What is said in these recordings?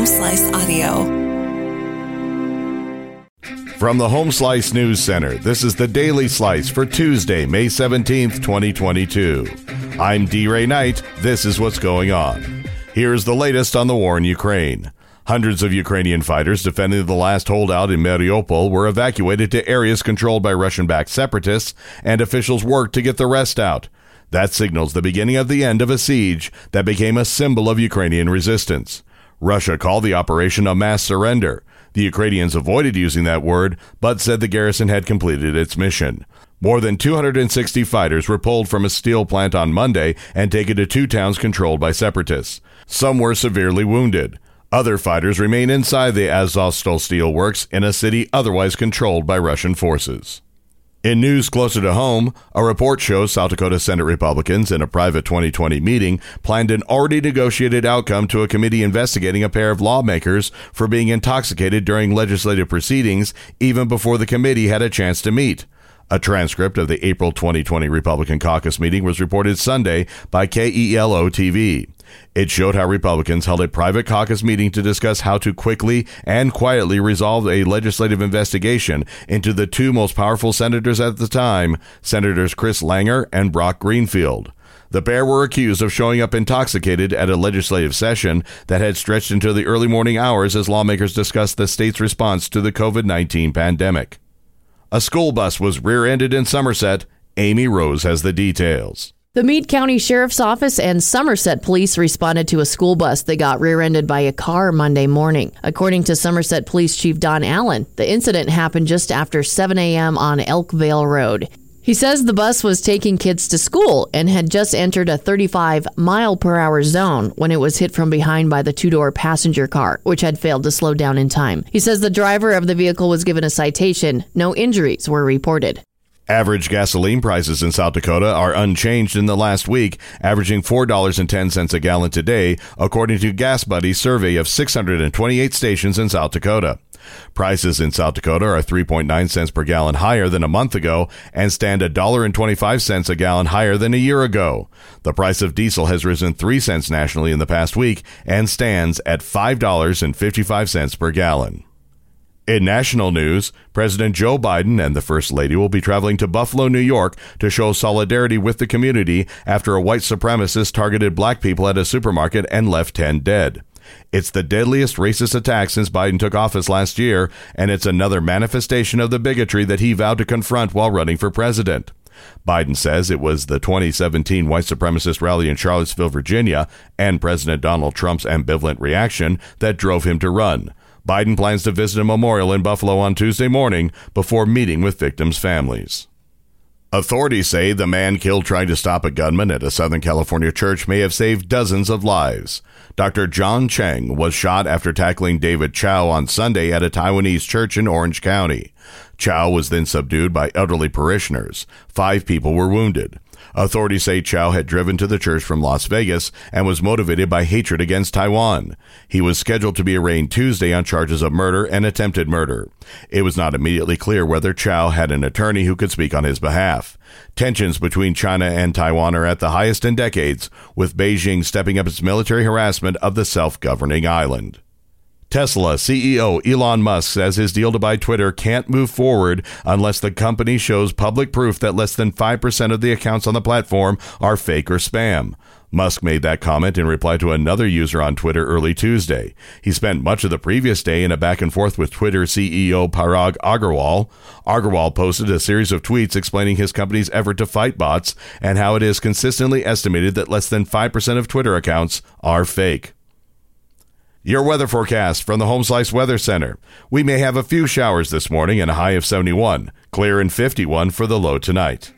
Home Slice Audio. From the Home Slice News Center, this is the Daily Slice for Tuesday, May 17th, 2022. I'm D. Ray Knight. This is what's going on. Here's the latest on the war in Ukraine. Hundreds of Ukrainian fighters defending the last holdout in Mariupol were evacuated to areas controlled by Russian backed separatists, and officials worked to get the rest out. That signals the beginning of the end of a siege that became a symbol of Ukrainian resistance. Russia called the operation a mass surrender. The Ukrainians avoided using that word, but said the garrison had completed its mission. More than 260 fighters were pulled from a steel plant on Monday and taken to two towns controlled by separatists. Some were severely wounded. Other fighters remain inside the Azovstal steelworks in a city otherwise controlled by Russian forces. In news closer to home, a report shows South Dakota Senate Republicans in a private 2020 meeting planned an already negotiated outcome to a committee investigating a pair of lawmakers for being intoxicated during legislative proceedings even before the committee had a chance to meet. A transcript of the April 2020 Republican caucus meeting was reported Sunday by KELO TV. It showed how Republicans held a private caucus meeting to discuss how to quickly and quietly resolve a legislative investigation into the two most powerful senators at the time, Senators Kris Langer and Brock Greenfield. The pair were accused of showing up intoxicated at a legislative session that had stretched into the early morning hours as lawmakers discussed the state's response to the COVID 19 pandemic. A school bus was rear ended in Summerset. Amy Rose has the details. The Meade County Sheriff's Office and Summerset Police responded to a school bus that got rear ended by a car Monday morning. According to Summerset Police Chief Don Allen, the incident happened just after 7 a.m. on Elkvale Road. He says the bus was taking kids to school and had just entered a 35 mile per hour zone when it was hit from behind by the two door passenger car, which had failed to slow down in time. He says the driver of the vehicle was given a citation. No injuries were reported. Average gasoline prices in South Dakota are unchanged in the last week, averaging $4.10 a gallon today, according to Gas Buddy's survey of 628 stations in South Dakota. Prices in South Dakota are 3.9 cents per gallon higher than a month ago and stand $1.25 a gallon higher than a year ago. The price of diesel has risen 3 cents nationally in the past week and stands at $5.55 per gallon. In national news, President Joe Biden and the First Lady will be traveling to Buffalo, New York to show solidarity with the community after a white supremacist targeted black people at a supermarket and left 10 dead. It's the deadliest racist attack since Biden took office last year, and it's another manifestation of the bigotry that he vowed to confront while running for president. Biden says it was the 2017 white supremacist rally in Charlottesville, Virginia, and President Donald Trump's ambivalent reaction that drove him to run. Biden plans to visit a memorial in Buffalo on Tuesday morning before meeting with victims' families. Authorities say the man killed trying to stop a gunman at a Southern California church may have saved dozens of lives. Dr. John Cheng was shot after tackling David Chou on Sunday at a Taiwanese church in Orange County. Chou was then subdued by elderly parishioners. Five people were wounded. Authorities say Chou had driven to the church from Las Vegas and was motivated by hatred against Taiwan. He was scheduled to be arraigned Tuesday on charges of murder and attempted murder. It was not immediately clear whether Chou had an attorney who could speak on his behalf. Tensions between China and Taiwan are at the highest in decades, with Beijing stepping up its military harassment of the self governing island. Tesla CEO Elon Musk says his deal to buy Twitter can't move forward unless the company shows public proof that less than 5% of the accounts on the platform are fake or spam. Musk made that comment in reply to another user on Twitter early Tuesday. He spent much of the previous day in a back and forth with Twitter CEO Parag Agrawal. Agrawal posted a series of tweets explaining his company's effort to fight bots and how it is consistently estimated that less than 5% of Twitter accounts are fake. Your weather forecast from the Home Slice Weather Center. We may have a few showers this morning and a high of 71, clear and 51 for the low tonight.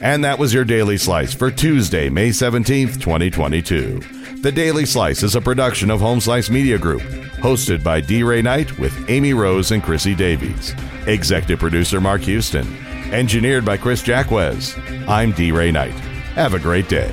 And that was your Daily Slice for Tuesday, May 17th, 2022. The Daily Slice is a production of Home Slice Media Group, hosted by D. Ray Knight with Amy Rose and Chrissy Davies. Executive producer Mark Houston. Engineered by Chris Jacquez. I'm D. Ray Knight. Have a great day.